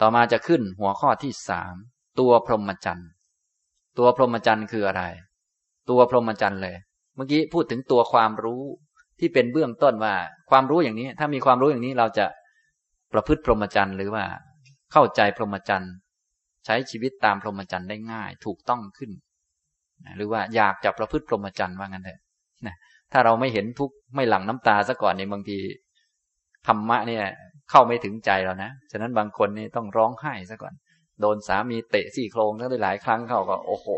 ต่อมาจะขึ้นหัวข้อที่สามตัวพรหมจรรย์ตัวพรหมจรรย์คืออะไร ตัวพรหมจรรย์เลย เมื่อกี้พูดถึงตัวความรู้ที่เป็นเบื้องต้นว่า ความรู้อย่างนี้ ถ้ามีความรู้อย่างนี้เราจะประพฤติพรหมจรรย์หรือว่า เข้าใจพรหมจรรย์ใช้ชีวิตตามพรหมจรรย์ได้ง่าย ถูกต้องขึ้น หรือว่าอยากจะประพฤติพรหมจรรย์ว่างั้นเถอะถ้าเราไม่เห็นทุกข์ไม่หลั่งน้ำตาซะก่อนในบางทีธรรมะเนี่ย เข้าไม่ถึงใจเรานะฉะนั้นบางคนนี่ต้องร้องไห้ซะก่อน โดนสามีเตะสี่โครงทั้งหลายครั้งเขาก็โอ้โห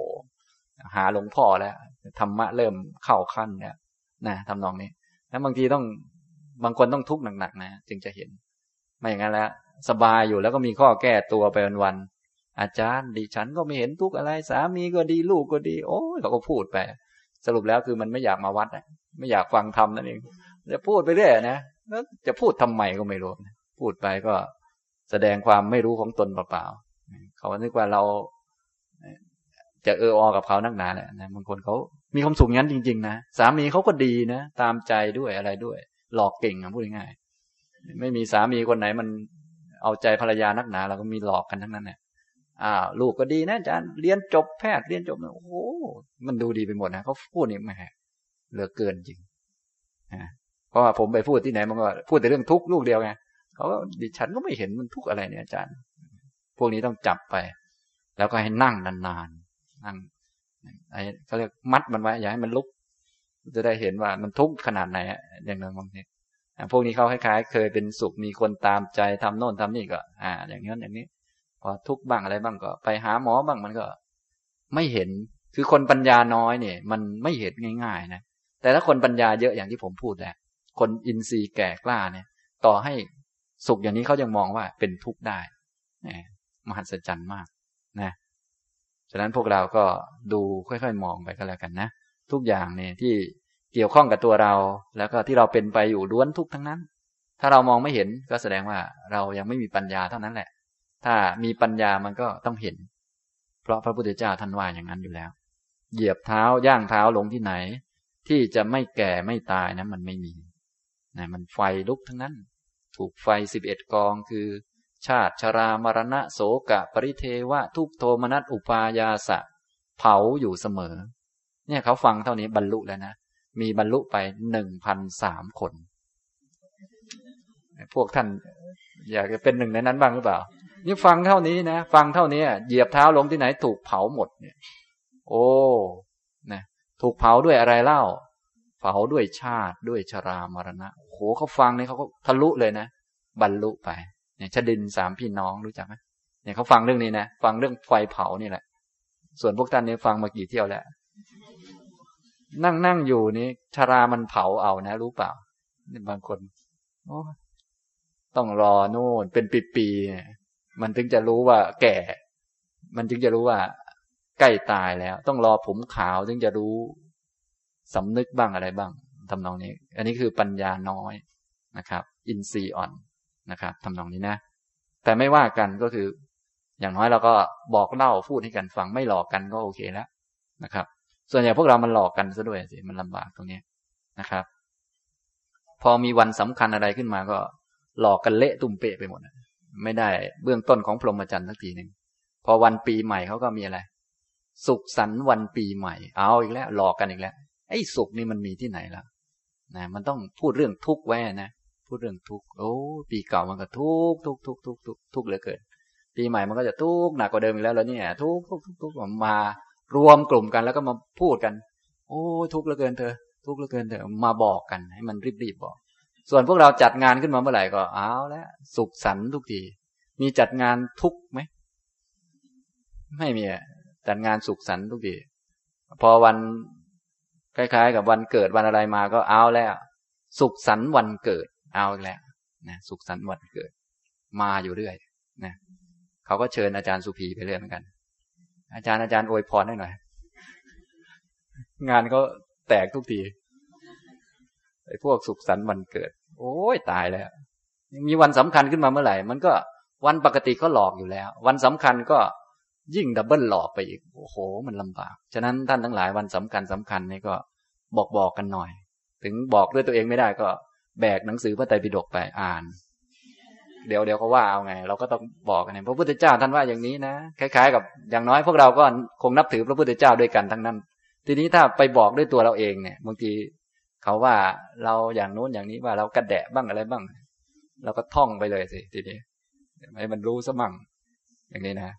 หาหลวงพ่อแล้วธรรมะเริ่มเข้าขั้นแล้วนะทำนองนี้แล้วบางทีต้องบางคนต้องทุกข์หนักๆนะจึงจะเห็น ไม่อย่างนั้นแล้ว สบายอยู่แล้วก็มีข้อแก้ตัวไปวันๆอาจารย์ดิฉันก็ไม่เห็นทุกข์อะไร สามีก็ดีลูกก็ดี โอ้เขาก็พูดไป สรุปแล้วคือมันไม่อยากมาวัดนะไม่อยากฟังธรรมนั่นเองจะพูดไปเรื่อยนะแล้วจะพูดทำไมก็ไม่รู้ พูดไปก็แสดงความไม่รู้ของตนเปล่าๆเขาคิดว่าเราจะเอออกับเขานักหนาแหละนะบางคนเขามีความสุขงั้นจริง ๆ นะสามีเขาก็ดีนะตามใจด้วยอะไรด้วย หลอกเก่งอะพูดง่ายๆไม่มีสามีคนไหนมันเอาใจภรรยานักหนาเราก็มีหลอกกันทั้งนั้นเนี่ยอ้าลูกก็ดีนะอาจารย์เรียนจบแพทย์เรียนจบโอ้โหมันดูดีไปหมดนะเขาพูดนี่แหมเหลือเกินจริงเพราะว่าผมไปพูดที่ไหนมันก็พูดแต่เรื่องทุกข์ลูกเดียวไง เขาก็ดิฉันก็ไม่เห็นมันทุกข์อะไรเนี่ยอาจารย์ พวกนี้ต้องจับไป แล้วก็ให้นั่งนานๆนั่งไอ้เขาเรียกมัดมันไว้อย่าให้มันลุก จะได้เห็นว่ามันทุกข์ขนาดไหนอย่างนั้นบางทีพวกนี้เขาคล้ายๆเคยเป็นสุขมีคนตามใจทำโน่นทำนี่ก็ อ่า อย่างนี้อย่างนี้ พอทุกข์บ้างอะไรบ้างก็ ไปหาหมอบ้างมันก็ ไม่เห็นคือคนปัญญาน้อยเนี่ย มันไม่เห็นง่ายๆนะแต่ถ้าคนปัญญาเยอะอย่างที่ผมพูดแหละคนอินทรีย์แก่กล้าเนี่ย ต่อให้ สุขอย่างนี้เขายังมองว่าเป็นทุกข์ได้มหัศจรรย์มากนะฉะนั้นพวกเราก็ดูค่อยๆ มองไปก็แล้วกันนะ ทุกอย่างเนี่ยที่เกี่ยวข้องกับตัวเรา แล้วก็ที่เราเป็นไปอยู่ล้วนทุกทั้งนั้น ถ้าเรามองไม่เห็นก็แสดงว่าเรายังไม่มีปัญญาเท่านั้นแหละ ถ้ามีปัญญามันก็ต้องเห็น เพราะพระพุทธเจ้าท่านว่าอย่างนั้นอยู่แล้ว เหยียบเท้าย่างเท้าลงที่ไหน ที่จะไม่แก่ไม่ตายนะมันไม่มีนะมันไฟลุกทั้งนั้น ถูกไฟสิบเอ็ดกองคือ ชาติชรามรณะโสกะ ปริเทวะ ทุกโทมนัสอุปายาสะ เผาอยู่เสมอ เนี่ยเขาฟังเท่านี้บรรลุแล้วนะ มีบรรลุไปหนึ่งพันสามคน พวกท่าน อยากจะเป็นหนึ่งในนั้นบ้างหรือเปล่า นี่ฟังเท่านี้นะ ฟังเท่านี้เหยียบเท้าลงที่ไหนถูกเผาหมดเนี่ย โอ้นะถูกเผาด้วยอะไรเล่า เผาด้วยชาติด้วยชรามรณะโหเขาฟังเนี่ยเขาก็ทะลุเลยนะบรรลุไปเนี่ยชดินสามพี่น้องรู้จักไหมเนี่ยเขาฟังเรื่องนี้นะฟังเรื่องไฟเผานี่แหละ ส่วนพวกท่านเนี่ยฟังมากี่เที่ยวแล้วนั่งนั่งอยู่นี่ชารามันเผาเอานะ รู้เปล่านี่บางคนโอ้ต้องรอโน่นเป็นปีๆมันถึงจะรู้ว่าแก่ มันจึงจะรู้ว่า ใกล้ตายแล้ว ต้องรอผมขาวถึงจะรู้สำนึกบ้างอะไรบ้าง ทำนองนี้ อันนี้คือปัญญาน้อยนะครับ อินทรีย์อ่อนนะครับทำนองนี้นะ แต่ไม่ว่ากันก็คือ อย่างน้อยเราก็บอกเล่าพูดให้กันฟังไม่หลอกกันก็โอเคแล้วนะครับ ส่วนใหญ่พวกเรามันหลอกกันซะด้วยสิมันลำบากตรงนี้นะครับ พอมีวันสำคัญอะไรขึ้นมาก็หลอกกันเละตุ่มเปะไปหมดไม่ได้เบื้องต้นของพรหมจรรย์สักทีหนึ่งพอวันปีใหม่เขาก็มีอะไร สุขสันต์วันปีใหม่ เอาอีกแล้ว หลอกกันอีกแล้วไอ้สุขนี่มันมีที่ไหนล่ะ นะมันต้องพูดเรื่องทุกแว่นะ พูดเรื่องทุกโอ้ปีเก่ามันก็ทุกทุกทุกทุกทุกทุกเหลือเกิน ปีใหม่มันก็จะทุกหนักกว่าเดิมอีกแล้วแล้วเนี่ยทุกข์ทุกทุกมารวมกลุ่มกันแล้วก็มาพูดกัน โอ้ทุกเหลือเกินเธอ ทุกเหลือเกินเธอมาบอกกันให้มันรีบๆบอก ส่วนพวกเราจัดงานขึ้นมาเมื่อไหร่ก็เอาแล้วสุขสันต์ทุกทีมีจัดงานทุกไหมไม่มีจัดงานสุขสันต์ทุกทีพอวัน คล้ายๆ กับวันเกิดวันอะไรมาก็เอาแล้ว สุขสันต์วันเกิด เอาแล้วนะสุขสันต์วันเกิด มาอยู่เรื่อยนะเขาก็เชิญอาจารย์สุภีไปเรื่อยเหมือนกัน อาจารย์อาจารย์อวยพรให้หน่อย งานก็แตกทุกทีไอ้พวกสุขสันต์วันเกิด โอ้ยตายแล้วมีวันสำคัญขึ้นมาเมื่อไหร่ มันก็วันปกติก็หลอกอยู่แล้ว วันสำคัญก็ยิ่งดับเบิลหลอกไปอีก โอ้โห มันลำบาก ฉะนั้นท่านทั้งหลายวันสำคัญสำคัญนี่ก็ บอกบอกกันหน่อย ถึงบอกด้วยตัวเองไม่ได้ก็ แบกหนังสือพระไตรปิฎกไปอ่าน เดี๋ยวเดี๋ยวเขาว่าเอาไง เราก็ต้องบอกกันเพระพุทธเจ้าท่านว่าอย่างนี้นะคล้าย ๆ กับอย่างน้อยพวกเราก็คงนับถือพระพุทธเจ้าด้วยกันทั้งนั้น ทีนี้ถ้าไปบอกด้วยตัวเราเองเนี่ยบางทีเขาว่าเราอย่างโน้นอย่างนี้ว่าเรากระแดะบ้างอะไรบ้าง เราก็ท่องไปเลยสิทีนี้ให้มันรู้ซะมั่งอย่างนี้นะ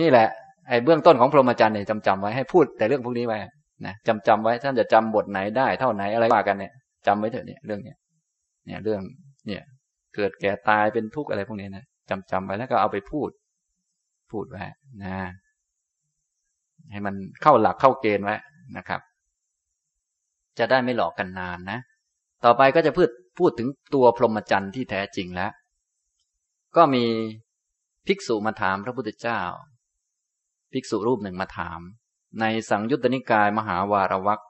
นี่แหละไอ้เบื้องต้นของพรหมจรรย์เนี่ยจำจำไว้ให้พูดแต่เรื่องพวกนี้ไว้ นะจำจำไว้ท่านจะจำบทไหนได้เท่าไหนอะไรว่ากันเนี่ยจำไว้เถอะเนี่ยเรื่องเนี้ยเนี่ยเรื่องเนี่ยเกิดแก่ตายเป็นทุกข์อะไรพวกนี้นะจำจำไว้แล้วก็เอาไปพูด พูดไว้นะ ให้มันเข้าหลักเข้าเกณฑ์ไว้นะครับ จะได้ไม่หลอกกันนานนะต่อไปก็จะพูดพูดถึงตัวพรหมจรรย์ที่แท้จริงแล้ว ก็มีภิกษุมาถามพระพุทธเจ้า ภิกษุรูปหนึ่งมาถาม ในสังยุตตนิกายมหาวารวัก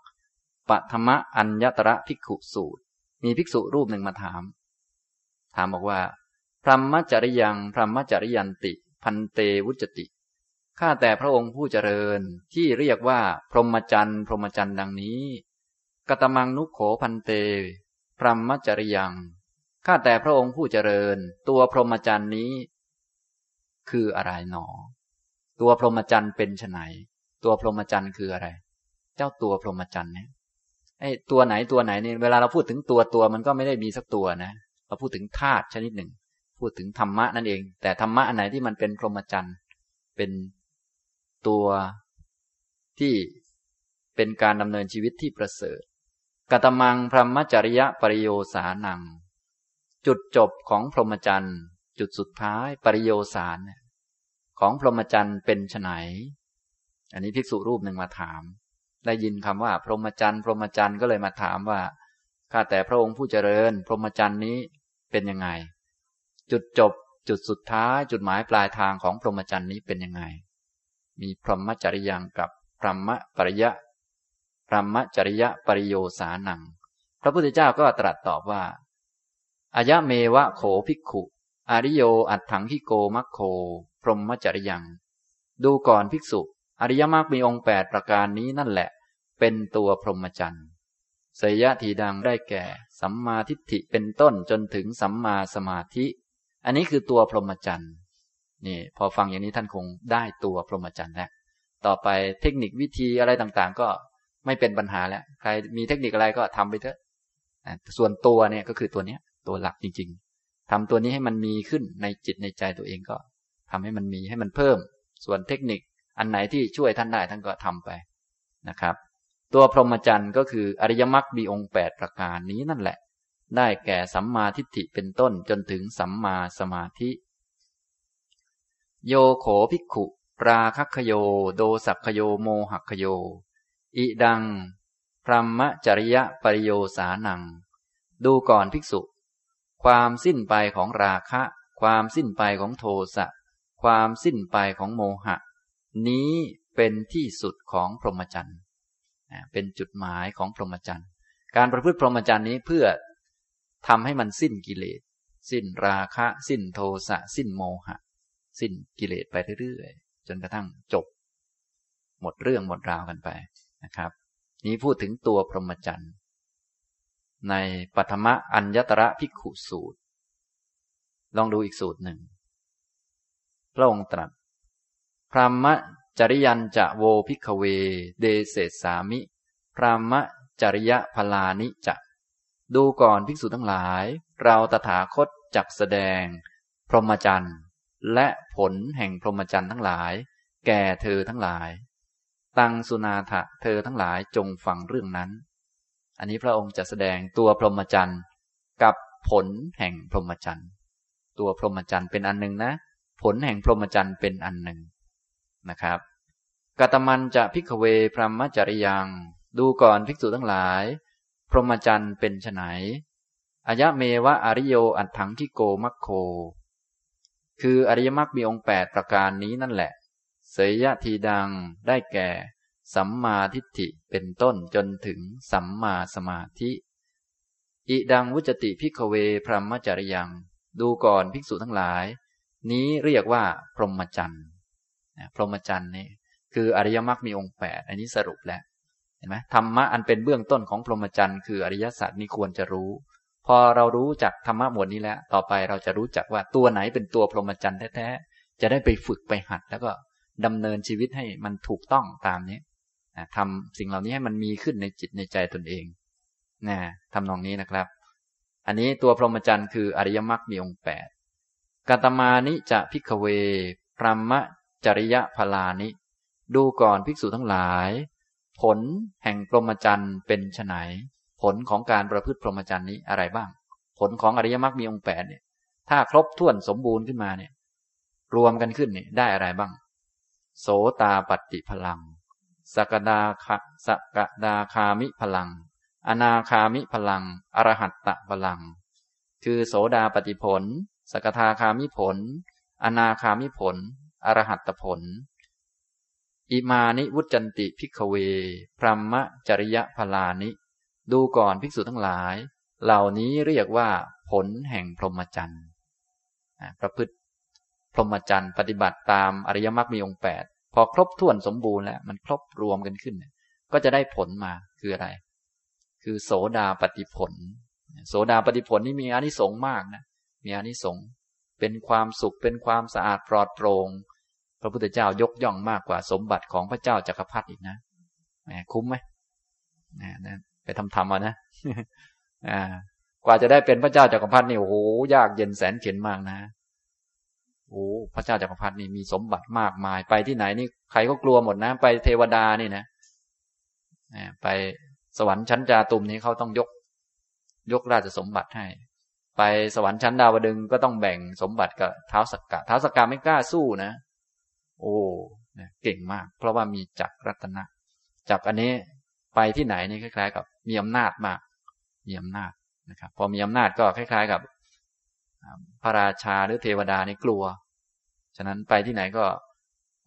ปัทมะอัญญตระภิกขุสูตร มีภิกษุรูปหนึ่งมาถาม ถามบอกว่า พรหมจริยังพรหมจริยันติ พันเตวุจติ ข้าแต่พระองค์ผู้เจริญที่เรียกว่า พรหมจรรย์พรหมจรรย์ดังนี้กตมังนุโขพันเต พรหมจริยัง ข้าแต่พระองค์ผู้เจริญ ตัวพรหมจรรย์นี้ คืออะไรหนอ ตัวพรหมจรรย์เป็นไน ตัวพรหมจรรย์คืออะไร เจ้าตัวพรหมจรรย์เนี่ยไอ้ตัวไหนตัวไหนเนี่ยเวลาเราพูดถึงตัวตัวมันก็ไม่ได้มีสักตัวนะ เราพูดถึงธาตุชนิดหนึ่ง พูดถึงธรรมะนั่นเอง แต่ธรรมะอันไหนที่มันเป็นพรหมจรรย์เป็นตัวที่เป็นการดำเนินชีวิตที่ประเสริฐกตมังพรหมจริยปริโยสานัง จุดจบของพรหมจรรย์ จุดสุดท้ายปริโยสารของพรหมจรรย์เป็นไน อันนี้ภิกษุรูปหนึ่งมาถาม ได้ยินคำว่า พรหมจรรย์พรหมจรรย์ก็เลยมาถามว่าข้าแต่พระองค์ผู้เจริญ พรหมจรรย์นี้เป็นยังไง จุดจบจุดสุดท้ายจุดหมายปลายทางของพรหมจรรย์นี้เป็นยังไง มีพรหมจริยังกับพรหมปริยะพรหมจริยปริโยสานัง พระพุทธเจ้าก็ตรัสตอบว่าอายะเมวะโขภิกขุอริโยอัตถังคิโกมัคโค พรหมจริยัง ดูก่อนภิกษุ อริยมรรคมีองค์แปดประการนี้นั่นแหละ เป็นตัวพรหมจรรย์สยะทีดังได้แก่ สัมมาทิฏฐิเป็นต้นจนถึงสัมมาสมาธิ อันนี้คือตัวพรหมจรรย์นี่ พอฟังอย่างนี้ท่านคงได้ตัวพรหมจรรย์แล้วต่อไปเทคนิควิธีอะไรต่างๆ ก็ไม่เป็นปัญหาแล้วใครมีเทคนิคอะไรก็ทำไปเถอะส่วนตัวเนี่ยก็คือตัวเนี้ย ตัวหลักจริง ๆทำตัวนี้ให้มันมีขึ้นในจิตในใจตัวเองก็ทำให้มันมีให้มันเพิ่ม ส่วนเทคนิค อันไหนที่ช่วยท่านได้ท่านก็ทำไปนะครับ ตัวพรหมจรรย์ก็คืออริยมรรคมีองค์แปดประการนี้นั่นแหละ ได้แก่สัมมาทิฏฐิเป็นต้นจนถึงสัมมาสมาธิ โยโขภิกขุปราคัคโย โดสักโยโมหักโย อิดัง พรหมจริยปริโยสานัง ดูก่อนภิกษุ ความสิ้นไปของราคะ ความสิ้นไปของโทสะ ความสิ้นไปของโมหะ นี้เป็นที่สุดของพรหมจรรย์เป็นจุดหมายของพรหมจรรย์ การประพฤติพรหมจรรย์นี้เพื่อทำให้มันสิ้นกิเลส สิ้นราคะ สิ้นโทสะ สิ้นโมหะ สิ้นกิเลสไปเรื่อยๆ จนกระทั่งจบ หมดเรื่องหมดราวกันไปนะครับ นี้พูดถึงตัวพรหมจรรย์ ในปัทมะอัญญตระพิกขุสูตร ลองดูอีกสูตรหนึ่ง พระองค์ตรัส พรหมจริยันจะโวพิกเว เดเสสามิ พรหมจริยพลานิจะ ดูก่อนภิกษุทั้งหลาย เราตถาคตจักแสดง พรหมจรรย์และผลแห่งพรหมจรรย์ทั้งหลาย แก่เธอทั้งหลาย ตังสุนาถะเธอทั้งหลายจงฟังเรื่องนั้น อันนี้พระองค์จะแสดงตัวพรหมจรรย์กับผลแห่งพรหมจรรย์ ตัวพรหมจรรย์เป็นอันหนึ่งนะ ผลแห่งพรหมจรรย์เป็นอันหนึ่ง นะครับกตมันจะพิกเวพรหมจริยัง ดูก่อนภิกษุทั้งหลาย พรหมจรรย์เป็นไฉนอายะเมวะอริโยอัตถังทิโกมัคโค คืออริยมรรคมีองค์แปดประการนี้นั่นแหละ เสยยะทีดังได้แก่ สัมมาทิฏฐิเป็นต้นจนถึงสัมมาสมาธิ อิดังวุจติพิกเวพรหมจริยัง ดูก่อนภิกษุทั้งหลาย นี้เรียกว่าพรหมจรรย์ พรหมจรรย์นี่คืออริยมรรคมีองค์แปดอันนี้สรุปแล้วเห็นไหมธรรมะอันเป็นเบื้องต้นของพรหมจรรย์คืออริยสัจนี้ควรจะรู้ พอเรารู้จักธรรมะหมวดนี้แล้ว ต่อไปเราจะรู้จักว่าตัวไหนเป็นตัวพรหมจรรย์แท้ๆจะได้ไปฝึกไปหัด แล้วก็ดำเนินชีวิตให้มันถูกต้องตามนี้ทำสิ่งเหล่านี้ให้มันมีขึ้นในจิตในใจตนเองนะทำนองนี้นะครับ อันนี้ตัวพรหมจรรย์คืออริยมรรคมีองค์แปดกตมานิจะพิกเวพรหม จริยพลานิ ดูก่อนภิกษุทั้งหลาย ผลแห่งพรหมจรรย์เป็นไนผลของการประพฤติพรหมจรรย์นี้อะไรบ้าง ผลของอริยมรรคมีองค์แปดเนี่ย ถ้าครบถ้วนสมบูรณ์ขึ้นมาเนี่ย รวมกันขึ้นเนี่ยได้อะไรบ้าง โสตาปัตติผลัง สกทาคสกทาคามิผลัง อนาคามิผลัง อรหัตตผลัง คือโสดาปัตติผล สกทาคามิผล อนาคามิผล อรหัตผล อิมานิวุจจันติ ภิกขเว พรหมจริยผลานิ ดูก่อนภิกษุทั้งหลาย เหล่านี้เรียกว่า ผลแห่งพรหมจรรย์ประพฤติพรหมจรรย์ปฏิบัติตามอริยมรรคมีองค์แปดพอครบถ้วนสมบูรณ์แล้ว มันครบรวมกันขึ้น ก็จะได้ผลมาคืออะไร คือโสดาปฏิผล โสดาปฏิผลนี่มีอานิสงส์มากนะมีอานิสงส์เป็นความสุขเป็นความสะอาดปลอดโปร่ง พระพุทธเจ้ายกย่องมากกว่าสมบัติของพระเจ้าจักรพรรดิอีกนะแหมคุ้มไหมนะไปทำธรรมเอานะอ่ากว่าจะได้เป็นพระเจ้าจักรพรรดินี่โอ้โหยากเย็นแสนเข็นมากนะโอ้พระเจ้าจักรพรรดินี่มีสมบัติมากมาย ไปที่ไหนนี่ใครก็กลัวหมดนะ ไปเทวดานี่นะไปสวรรค์ชั้นจาตุมนี้เขาต้องยก ยกราชสมบัติให้ ไปสวรรค์ชั้นดาวดึงก็ต้องแบ่งสมบัติกับเท้าสักกะเท้าสักกะไม่กล้าสู้นะ โอ้เก่งมาก เพราะว่ามีจักรรัตนะ จักอันนี้ไปที่ไหนนี่คล้ายๆ กับมีอำนาจมาก มีอำนาจนะครับ พอมีอำนาจก็คล้าย ๆ กับพระราชาหรือเทวดานี่กลัว ฉะนั้นไปที่ไหนก็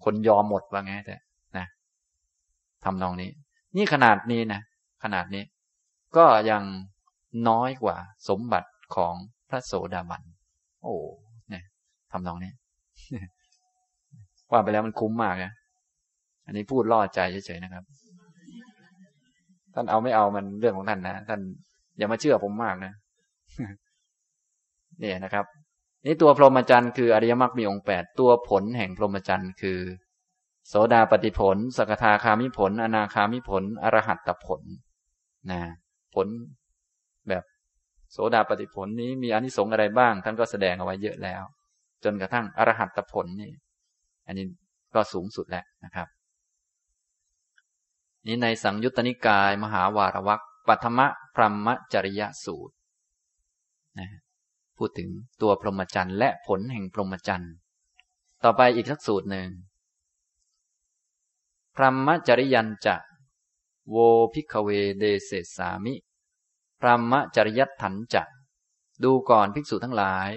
คนยอมหมดว่าไงแต่นะทำนองนี้ นี่ขนาดนี้นะขนาดนี้ ก็ยังน้อยกว่าสมบัติของพระโสดาบัน โอ้เนี่ยทำนองนี้ ว่าไปแล้วมันคุ้มมากนะอันนี้พูดล่อใจเฉยๆนะครับ ท่านเอาไม่เอามันเรื่องของท่านนะท่านอย่ามาเชื่อผมมากนะเนี่ยนะครับ นี่ตัวพรหมจรรย์คืออริยมรรคมีองค์แปดตัวผลแห่งพรหมจรรย์คือ โสดาปฏิผล สกทาคามิผล อนาคามิผล อรหัตตผลนะผลแบบโสดาปฏิผลนี้มีอนิสงส์อะไรบ้าง ท่านก็แสดงเอาไว้เยอะแล้ว จนกระทั่งอรหัตตผลนี่ อันนี้ก็สูงสุดแล้วนะครับ นี้ในสังยุตตนิกาย มหาวารวักปัทมะพรหมจริยสูตรนะพูดถึงตัวพรหมจรรย์และผลแห่งพรหมจรรย์ ต่อไปอีกสักสูตรหนึ่งพรหมจริยันจะ โวพิกเวเดเสสามิพรหมจริยัตถันจะ ดูก่อนภิกษุทั้งหลาย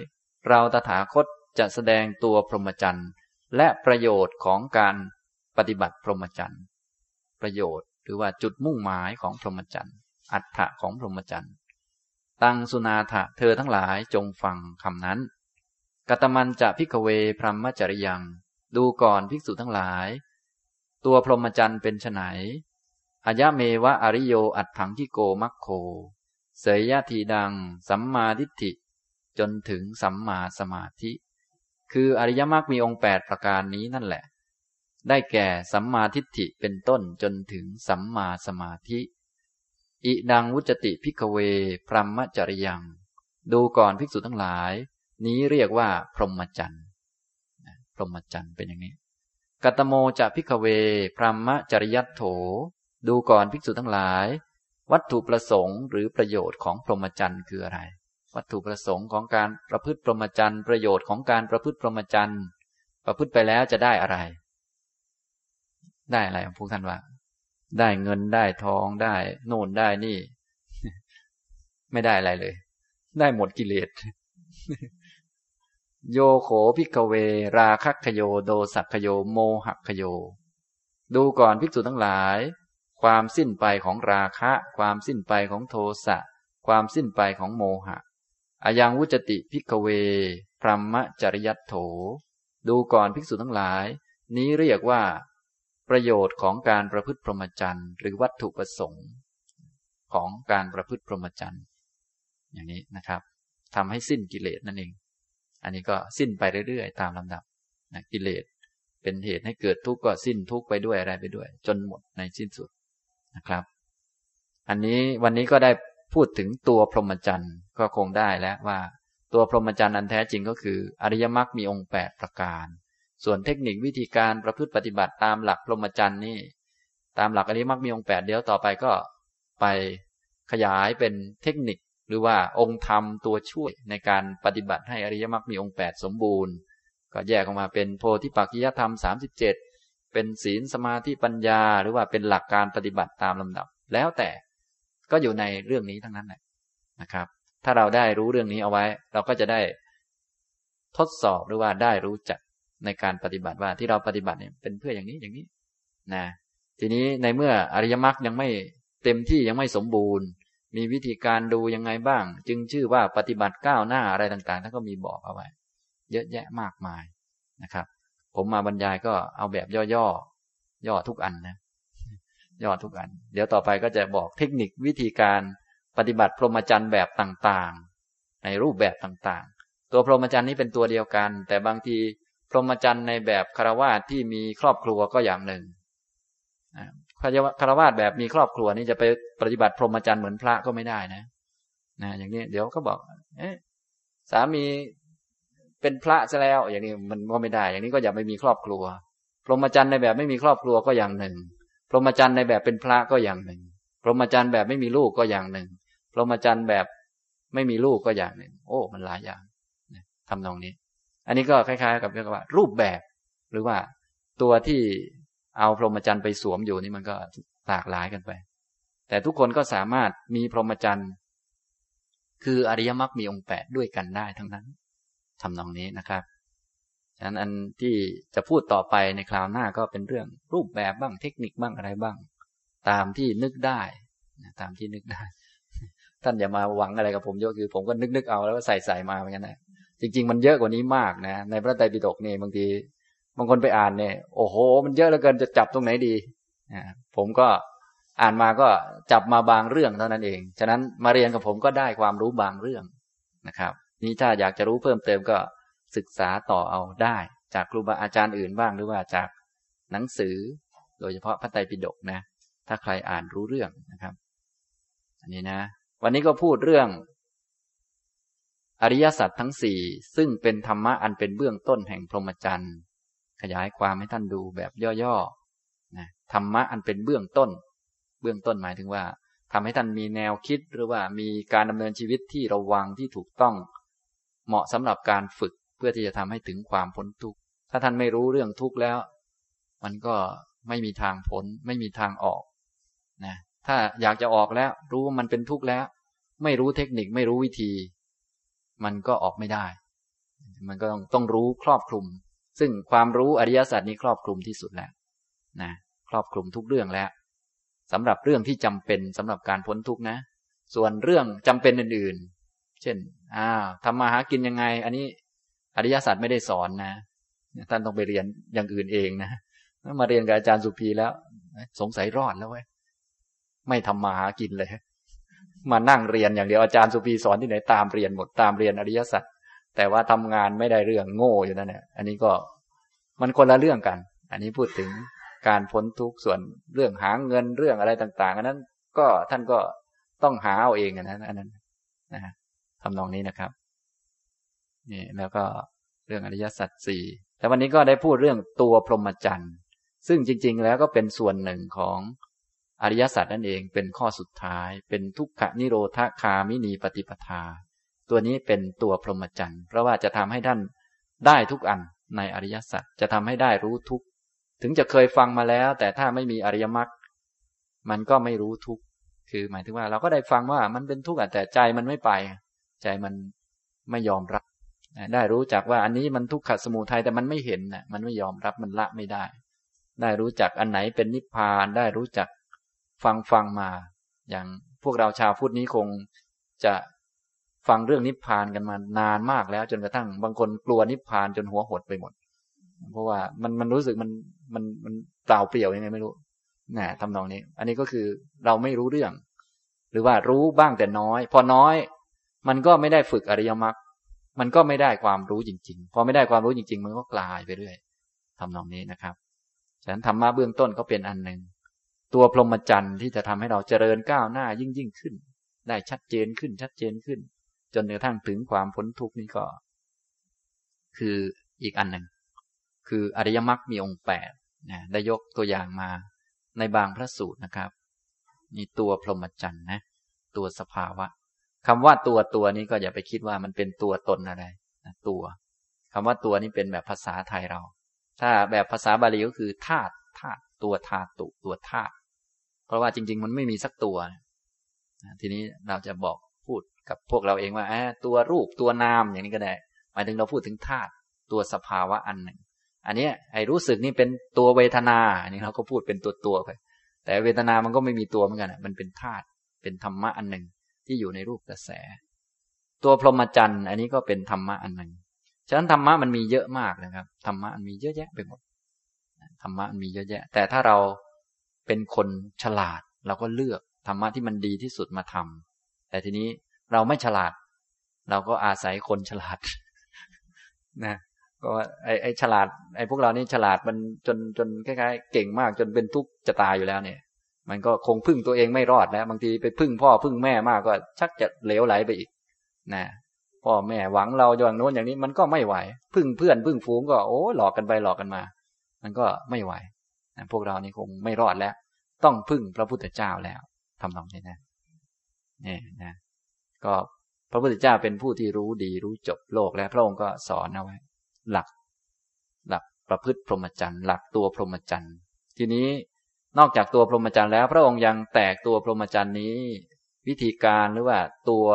เราตถาคตจะแสดงตัวพรหมจรรย์ และประโยชน์ของการปฏิบัติพรหมจรรย์ประโยชน์หรือว่าจุดมุ่งหมายของพรหมจรรย์อัฏฐะของพรหมจรรย์ตังสุนาถะเธอทั้งหลายจงฟังคำนั้นกตมันจะพิกเวพรหมจริยัง ดูก่อนภิกษุทั้งหลาย ตัวพรหมจรรย์เป็นไนอายะเมวะอริโยอัตถังที่โกมัคโค เสยยถีทัง สัมมาทิฏฐิ จนถึงสัมมาสมาธิ คืออริยมรรคมีองค์แปดประการนี้นั่นแหละ ได้แก่สัมมาทิฏฐิเป็นต้นจนถึงสัมมาสมาธิ อิทังวุจจติ ภิกขเว พรหมจริยัง ดูก่อนภิกษุทั้งหลาย นี้เรียกว่า พรหมจรรย์พรหมจรรย์เป็นอย่างนี้ กตโมจ ภิกขเว พรหมจริยัตโถ ดูก่อนภิกษุทั้งหลาย วัตถุประสงค์หรือประโยชน์ของพรหมจรรย์คืออะไร วัตถุประสงค์ของการประพฤติพรหมจรรย์ ประโยชน์ของการประพฤติพรหมจรรย์ ประพฤติไปแล้วจะได้อะไร ได้อะไรของพวกท่านว่าได้เงินได้ทองได้โน่นได้นี่ ไม่ได้อะไรเลย ได้หมดกิเลสโยโขพิกเว ราคัคโยโดสักขโยโมหักโย ดูก่อนภิกษุทั้งหลาย ความสิ้นไปของราคะ ความสิ้นไปของโทสะ ความสิ้นไปของโมหะ อายังวุจติพิกเว พรหมจริยัตโถ ดูก่อนภิกษุทั้งหลาย นี้เรียกว่า ประโยชน์ของการประพฤติพรหมจรรย์หรือวัตถุประสงค์ ของการประพฤติพรหมจรรย์อย่างนี้นะครับทำให้สิ้นกิเลสนั่นเอง อันนี้ก็สิ้นไปเรื่อยๆ ตามลำดับนะกิเลสเป็นเหตุให้เกิดทุกข์ก็สิ้นทุกข์ไปด้วยอะไรไปด้วย จนหมดในสิ้นสุดนะครับ อันนี้วันนี้ก็ได้ พูดถึงตัวพรหมจรรย์ก็คงได้แล้วว่า ตัวพรหมจรรย์อันแท้จริงก็คือ อริยมรรคมีองค์แปดประการ ส่วนเทคนิควิธีการประพฤติปฏิบัติตามหลักพรหมจรรย์นี่ ตามหลักอริยมรรคมีองค์แปดเดี๋ยวต่อไปก็ไปขยายเป็นเทคนิคหรือว่าองค์ธรรมตัวช่วยในการปฏิบัติให้อริยมรรคมีองค์แปดสมบูรณ์ ก็แยกออกมาเป็นโพธิปักขิยธรรมสามสิบเจ็ดเป็นศีลสมาธิปัญญา หรือว่าเป็นหลักการปฏิบัติตามลำดับ แล้วแต่ ก็อยู่ในเรื่องนี้ทั้งนั้นแหละนะครับ ถ้าเราได้รู้เรื่องนี้เอาไว้ เราก็จะได้ทดสอบหรือว่าได้รู้จักในการปฏิบัติว่าที่เราปฏิบัติเนี่ยเป็นเพื่ออย่างนี้อย่างนี้นะทีนี้ในเมื่ออริยมรรคยังไม่เต็มที่ยังไม่สมบูรณ์ มีวิธีการดูยังไงบ้าง จึงชื่อว่าปฏิบัติก้าวหน้าอะไรต่างๆท่านก็มีบอกเอาไว้ เยอะแยะมากมายนะครับ ผมมาบรรยายก็เอาแบบย่อๆย่อทุกอันนะ ย่อทุกอัน เดี๋ยวต่อไปก็จะบอกเทคนิควิธีการปฏิบัติพรหมจรรย์แบบต่างๆ ในรูปแบบต่างๆ ตัวพรหมจรรย์นี้เป็นตัวเดียวกัน แต่บางทีพรหมจรรย์ในแบบคารวะที่มีครอบครัวก็อย่างหนึ่งคารวะแบบมีครอบครัวนี่จะไปปฏิบัติพรหมจรรย์เหมือนพระก็ไม่ได้นะนะอย่างนี้เดี๋ยวก็บอก เอ๊ะสามีเป็นพระซะแล้ว อย่างนี้มันก็ไม่ได้ อย่างนี้ก็อย่าไปมีครอบครัว พรหมจรรย์ในแบบไม่มีครอบครัวก็อย่างหนึ่ง พรหมจรรย์ในแบบเป็นพระก็อย่างหนึ่ง พรหมจรรย์แบบไม่มีลูกก็อย่างหนึ่ง พรหมจรรย์แบบไม่มีลูกก็อย่างหนึ่ง โอ้ มันหลายอย่างทำนองนี้ อันนี้ก็คล้าย ๆ กับเรียกว่า รูปแบบ หรือว่าตัวที่เอาพรหมจรรย์ไปสวมอยู่นี่มันก็หลากหลายกันไป แต่ทุกคนก็สามารถมีพรหมจรรย์ คืออริยมรรคมีองค์แปดด้วยกันได้ทั้งนั้นทำนองนี้นะครับ นั้นอันที่จะพูดต่อไปในคราวหน้าก็เป็นเรื่องรูปแบบบ้างเทคนิคบ้างอะไรบ้าง ตามที่นึกได้ตามที่นึกได้ ท่านอย่ามาหวังอะไรกับผมเยอะคือ ผมก็นึกนึกเอาแล้วก็ใส่ใส่มาเหมือนกันนะจริง ๆ มันเยอะกว่านี้มากนะในพระไตรปิฎกนี่บางทีบางคนไปอ่านเนี่ยโอ้โห มันเยอะเหลือเกินจะจับตรงไหนดีผมก็อ่านมาก็จับมาบางเรื่องเท่านั้นเอง ฉะนั้นมาเรียนกับผมก็ได้ความรู้บางเรื่องนะครับ นี่ถ้าอยากจะรู้เพิ่มเติมก็ ศึกษาต่อเอาได้ จากครูบาอาจารย์อื่นบ้างหรือว่าจากหนังสือ โดยเฉพาะพระไตรปิฎกนะ ถ้าใครอ่านรู้เรื่องนะครับ อันนี้นะ วันนี้ก็พูดเรื่อง อริยสัจทั้งสี่ซึ่งเป็นธรรมะอันเป็นเบื้องต้นแห่งพรหมจรรย์ขยายความให้ท่านดูแบบย่อๆนะธรรมะอันเป็นเบื้องต้น เบื้องต้นหมายถึงว่าทำให้ท่านมีแนวคิดหรือว่ามีการดำเนินชีวิตที่ระวังที่ถูกต้อง เหมาะสำหรับการฝึก พื่อที่จะทำให้ถึงความพ้นทุกข์ ถ้าท่านไม่รู้เรื่องทุกข์แล้ว มันก็ไม่มีทางพ้นไม่มีทางออกนะถ้าอยากจะออกแล้ว รู้ว่ามันเป็นทุกข์แล้ว ไม่รู้เทคนิคไม่รู้วิธี มันก็ออกไม่ได้ มันก็ต้องต้องรู้ครอบคลุม ซึ่งความรู้อริยสัจนี้ครอบคลุมที่สุดแล้วนะครอบคลุมทุกเรื่องแล้วสำหรับเรื่องที่จำเป็นสำหรับการพ้นทุกข์นะ ส่วนเรื่องจำเป็นอื่น ๆ เช่นอ้าวทำมาหากินยังไง อันนี้ อริยศาสัจไม่ได้สอนนะ ท่านต้องไปเรียนอย่างอื่นเองนะมาเรียนกับอาจารย์สุภีแล้ว สงสัยรอดแล้วเว้ยไม่ทำมาหากินเลย มานั่งเรียนอย่างเดียวอาจารย์สุภีสอนที่ไหนตามเรียนหมดตามเรียนอริยสัจแต่ว่าทำงานไม่ได้เรื่องโง่อยู่นั่นแหละอันนี้ก็มันคนละเรื่องกัน อันนี้พูดถึงการพ้นทุกข์ส่วนเรื่องหาเงินเรื่องอะไรต่างๆอันนั้นก็ท่านก็ต้องหาเอาเองนะอันนั้นนะทำนองนี้นะครับ นี่แล้วก็เรื่องอริยสัจสี่แต่วันนี้ก็ได้พูดเรื่องตัวพรหมจรรย์ ซึ่งจริง ๆ แล้วก็เป็นส่วนหนึ่งของอริยสัจนั่นเองเป็นข้อสุดท้าย เป็นทุกขนิโรธคามินีปฏิปทา ตัวนี้เป็นตัวพรหมจรรย์เพราะว่าจะทำให้ท่านได้ทุกอันในอริยสัจจะทำให้ได้รู้ทุกถึงจะเคยฟังมาแล้ว แต่ถ้าไม่มีอริยมรรคมันก็ไม่รู้ทุกคือหมายถึงว่า เราก็ได้ฟังว่ามันเป็นทุกข์แต่ใจมันไม่ไป ใจมันไม่ยอมรับ ได้รู้จักว่าอันนี้มันทุกขสมุทัยแต่มันไม่เห็นนะมันไม่ยอมรับมันละไม่ได้ ได้รู้จักอันไหนเป็นนิพพานได้รู้จักฟังฟังมา อย่างพวกเราชาวพุทธนี้คงจะฟังเรื่องนิพพานกันมานานมากแล้ว จนกระทั่งบางคนกลัวนิพพานจนหัวหดไปหมด เพราะว่ามันมันรู้สึกมันมันมันเปล่าเปลี่ยวยังไงไม่รู้น่ทำนองนี้ อันนี้ก็คือเราไม่รู้เรื่อง หรือว่ารู้บ้างแต่น้อย พอน้อย มันก็ไม่ได้ฝึกอริยมรรค มันก็ไม่ได้ความรู้จริง ๆ พอไม่ได้ความรู้จริง ๆ มันก็กลายไปเรื่อยทำนองนี้นะครับ ฉะนั้นธรรมะเบื้องต้นก็เป็นอันหนึ่ง ตัวพรหมจรรย์ที่จะทำให้เราเจริญก้าวหน้ายิ่งยิ่งขึ้น ได้ชัดเจนขึ้นชัดเจนขึ้น จนกระทั่งถึงความพ้นทุกข์นี้ก็ คืออีกอันหนึ่ง คืออริยมรรคมีองค์แปดนะได้ยกตัวอย่างมาในบางพระสูตรนะครับนี่ตัวพรหมจรรย์นะ ตัวสภาวะ คำว่าตัวตัวนี้ก็อย่าไปคิดว่ามันเป็นตัวตนอะไรนะตัวคำว่าตัวนี้เป็นแบบภาษาไทยเรา ถ้าแบบภาษาบาลีก็คือธาตุธาตุตัวธาตุตัวธาตุเพราะว่าจริง ๆ มันไม่มีสักตัวนะทีนี้เราจะบอกพูดกับพวกเราเองว่าตัวรูปตัวนามอย่างนี้ก็ได้ หมายถึงเราพูดถึงธาตุตัวสภาวะอันหนึ่ง อันนี้ไอ้รู้สึกนี่เป็นตัวเวทนาอันนี้เราก็พูดเป็นตัวตัวไปแต่เวทนามันก็ไม่มีตัวเหมือนกันมันเป็นธาตุเป็นธรรมะอันหนึ่ง ที่อยู่ในรูปกระแส ตัวพรหมจรรย์อันนี้ก็เป็นธรรมะอันหนึ่งฉะนั้นธรรมะมันมีเยอะมากนะครับธรรมะมันมีเยอะแยะไปหมดธรรมะมันมีเยอะแยะ แต่ถ้าเราเป็นคนฉลาดเราก็เลือกธรรมะที่มันดีที่สุดมาทำแต่ทีนี้เราไม่ฉลาด เราก็อาศัยคนฉลาดนะก็ไอ้ไอ้ฉลาดไอ้พวกเรานี่ฉลาดมันจนจนคล้ายๆเก่งมากจนเป็นทุกข์จะตายอยู่แล้วเนี่ย มันก็คงพึ่งตัวเองไม่รอดแล้วบางทีไปพึ่งพ่อพึ่งแม่มากก็ ชักจะเหลวไหลไปอีกนะพ่อแม่หวังเราอย่างโน้นอย่างนี้มันก็ไม่ไหว พึ่งเพื่อนพึ่งฝูงก็โอ้หลอกกันไปหลอกกันมา มันก็ไม่ไหวนะพวกเรานี่คงไม่รอดแล้ว ต้องพึ่งพระพุทธเจ้าแล้วทำนองนี้นะนี่นะก็พระพุทธเจ้าเป็นผู้ที่รู้ดีรู้จบโลกแล้วพระองค์ก็สอนเอาไว้ หลัก หลักประพฤติพรหมจรรย์หลักตัวพรหมจรรย์ทีนี้ นอกจากตัวพรหมจรรย์แล้ว พระองค์ยังแตกตัวพรหมจรรย์นี้ วิธีการหรือว่าตัว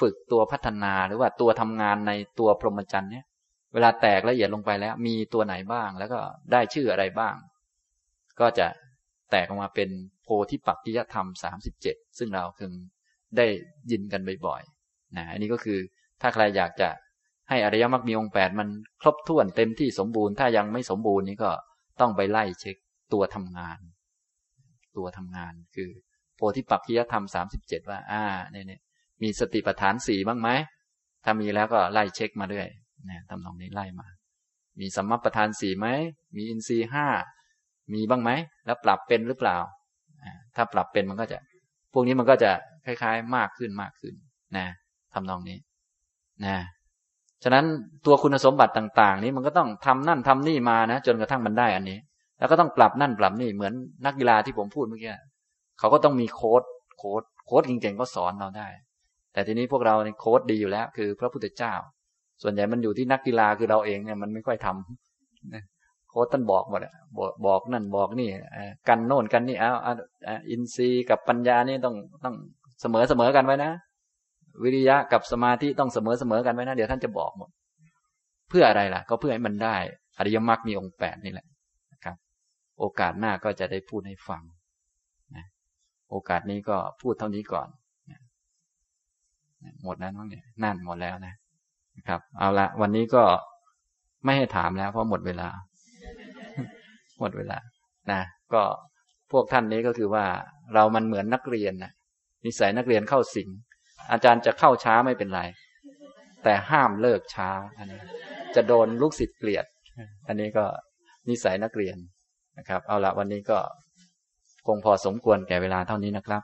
ฝึกตัวพัฒนาหรือว่าตัวทำงานในตัวพรหมจรรย์เนี่ย เวลาแตกละเอียดลงไปแล้ว มีตัวไหนบ้าง แล้วก็ได้ชื่ออะไรบ้าง ก็จะแตกออกมาเป็นโพธิปักจิยธรรมสามสิบเจ็ดซึ่งเราคึงได้ยินกันบ่อยๆนะอันนี้ก็คือถ้าใครอยากจะให้อริยมรรคมีองค์แปดมันครบถ้วนเต็มที่สมบูรณ์ถ้ายังไม่สมบูรณ์นี้ก็ต้องไปไล่เช็คตัวทำงาน ตัวทำงาน คือ โพธิปักจิยธรรมสามสิบเจ็ดว่า อ่าเนี่ยมีสติปัฏฐานสี่บ้างไหมถ้ามีแล้วก็ไล่เช็คมาด้วยนะทำตรงนี้ไล่มา มีสัมมาประธานสี่ไหมมีอินทรีห้ามีบ้างไหมแล้วปรับเป็นหรือเปล่า ถ้าปรับเป็นมันก็จะ พวกนี้มันก็จะคล้ายๆ มากขึ้นมากขึ้นนะทำนองนี้นะฉะนั้นตัวคุณสมบัติต่าง ๆ นี้มันก็ต้องทำนั่นทำนี่มานะ จนกระทั่งมันได้อันนี้ แล้วก็ต้องปรับนั่นปรับนี่เหมือนนักกีฬาที่ผมพูดเมื่อกี้เขาก็ต้องมีโค้ดโค้ดโค้ดเก่งๆก็สอนเราได้ แต่ทีนี้พวกเราในโค้ดดีอยู่แล้ว คือพระพุทธเจ้า ส่วนใหญ่มันอยู่ที่นักกีฬาคือเราเองเนี่ยมันไม่ค่อยทำโค้ดท่านบอกหมดอะบอกนั่นบอกนี่กันโน่นกันนี่เอาอินทรีย์กับปัญญานี่ต้องต้องเสมอเสมอกันไว้นะ วิริยะกับสมาธิต้องเสมอเสมอกันไว้นะเดี๋ยวท่านจะบอกหมด เพื่ออะไรล่ะ ก็เพื่อให้มันได้อริยมรรคมีองค์แปดนี่แหละ โอกาสหน้าก็จะได้พูดให้ฟังนะโอกาสนี้ก็พูดเท่านี้ก่อนหมดแล้วน้องเนี่ยนั่นหมดแล้วนะนะครับ เอาละวันนี้ก็ไม่ให้ถามแล้ว เพราะหมดเวลา หมดเวลานะก็พวกท่านนี้ก็คือว่าเรามันเหมือนนักเรียนนะนิสัยนักเรียนเข้าสิงอาจารย์จะเข้าช้าไม่เป็นไร แต่ห้ามเลิกช้าอันนี้จะโดนลูกศิษย์เกลียด อันนี้ก็นิสัยนักเรียน นะครับ เอาละวันนี้ก็คงพอสมควรแก่เวลาเท่านี้นะครับ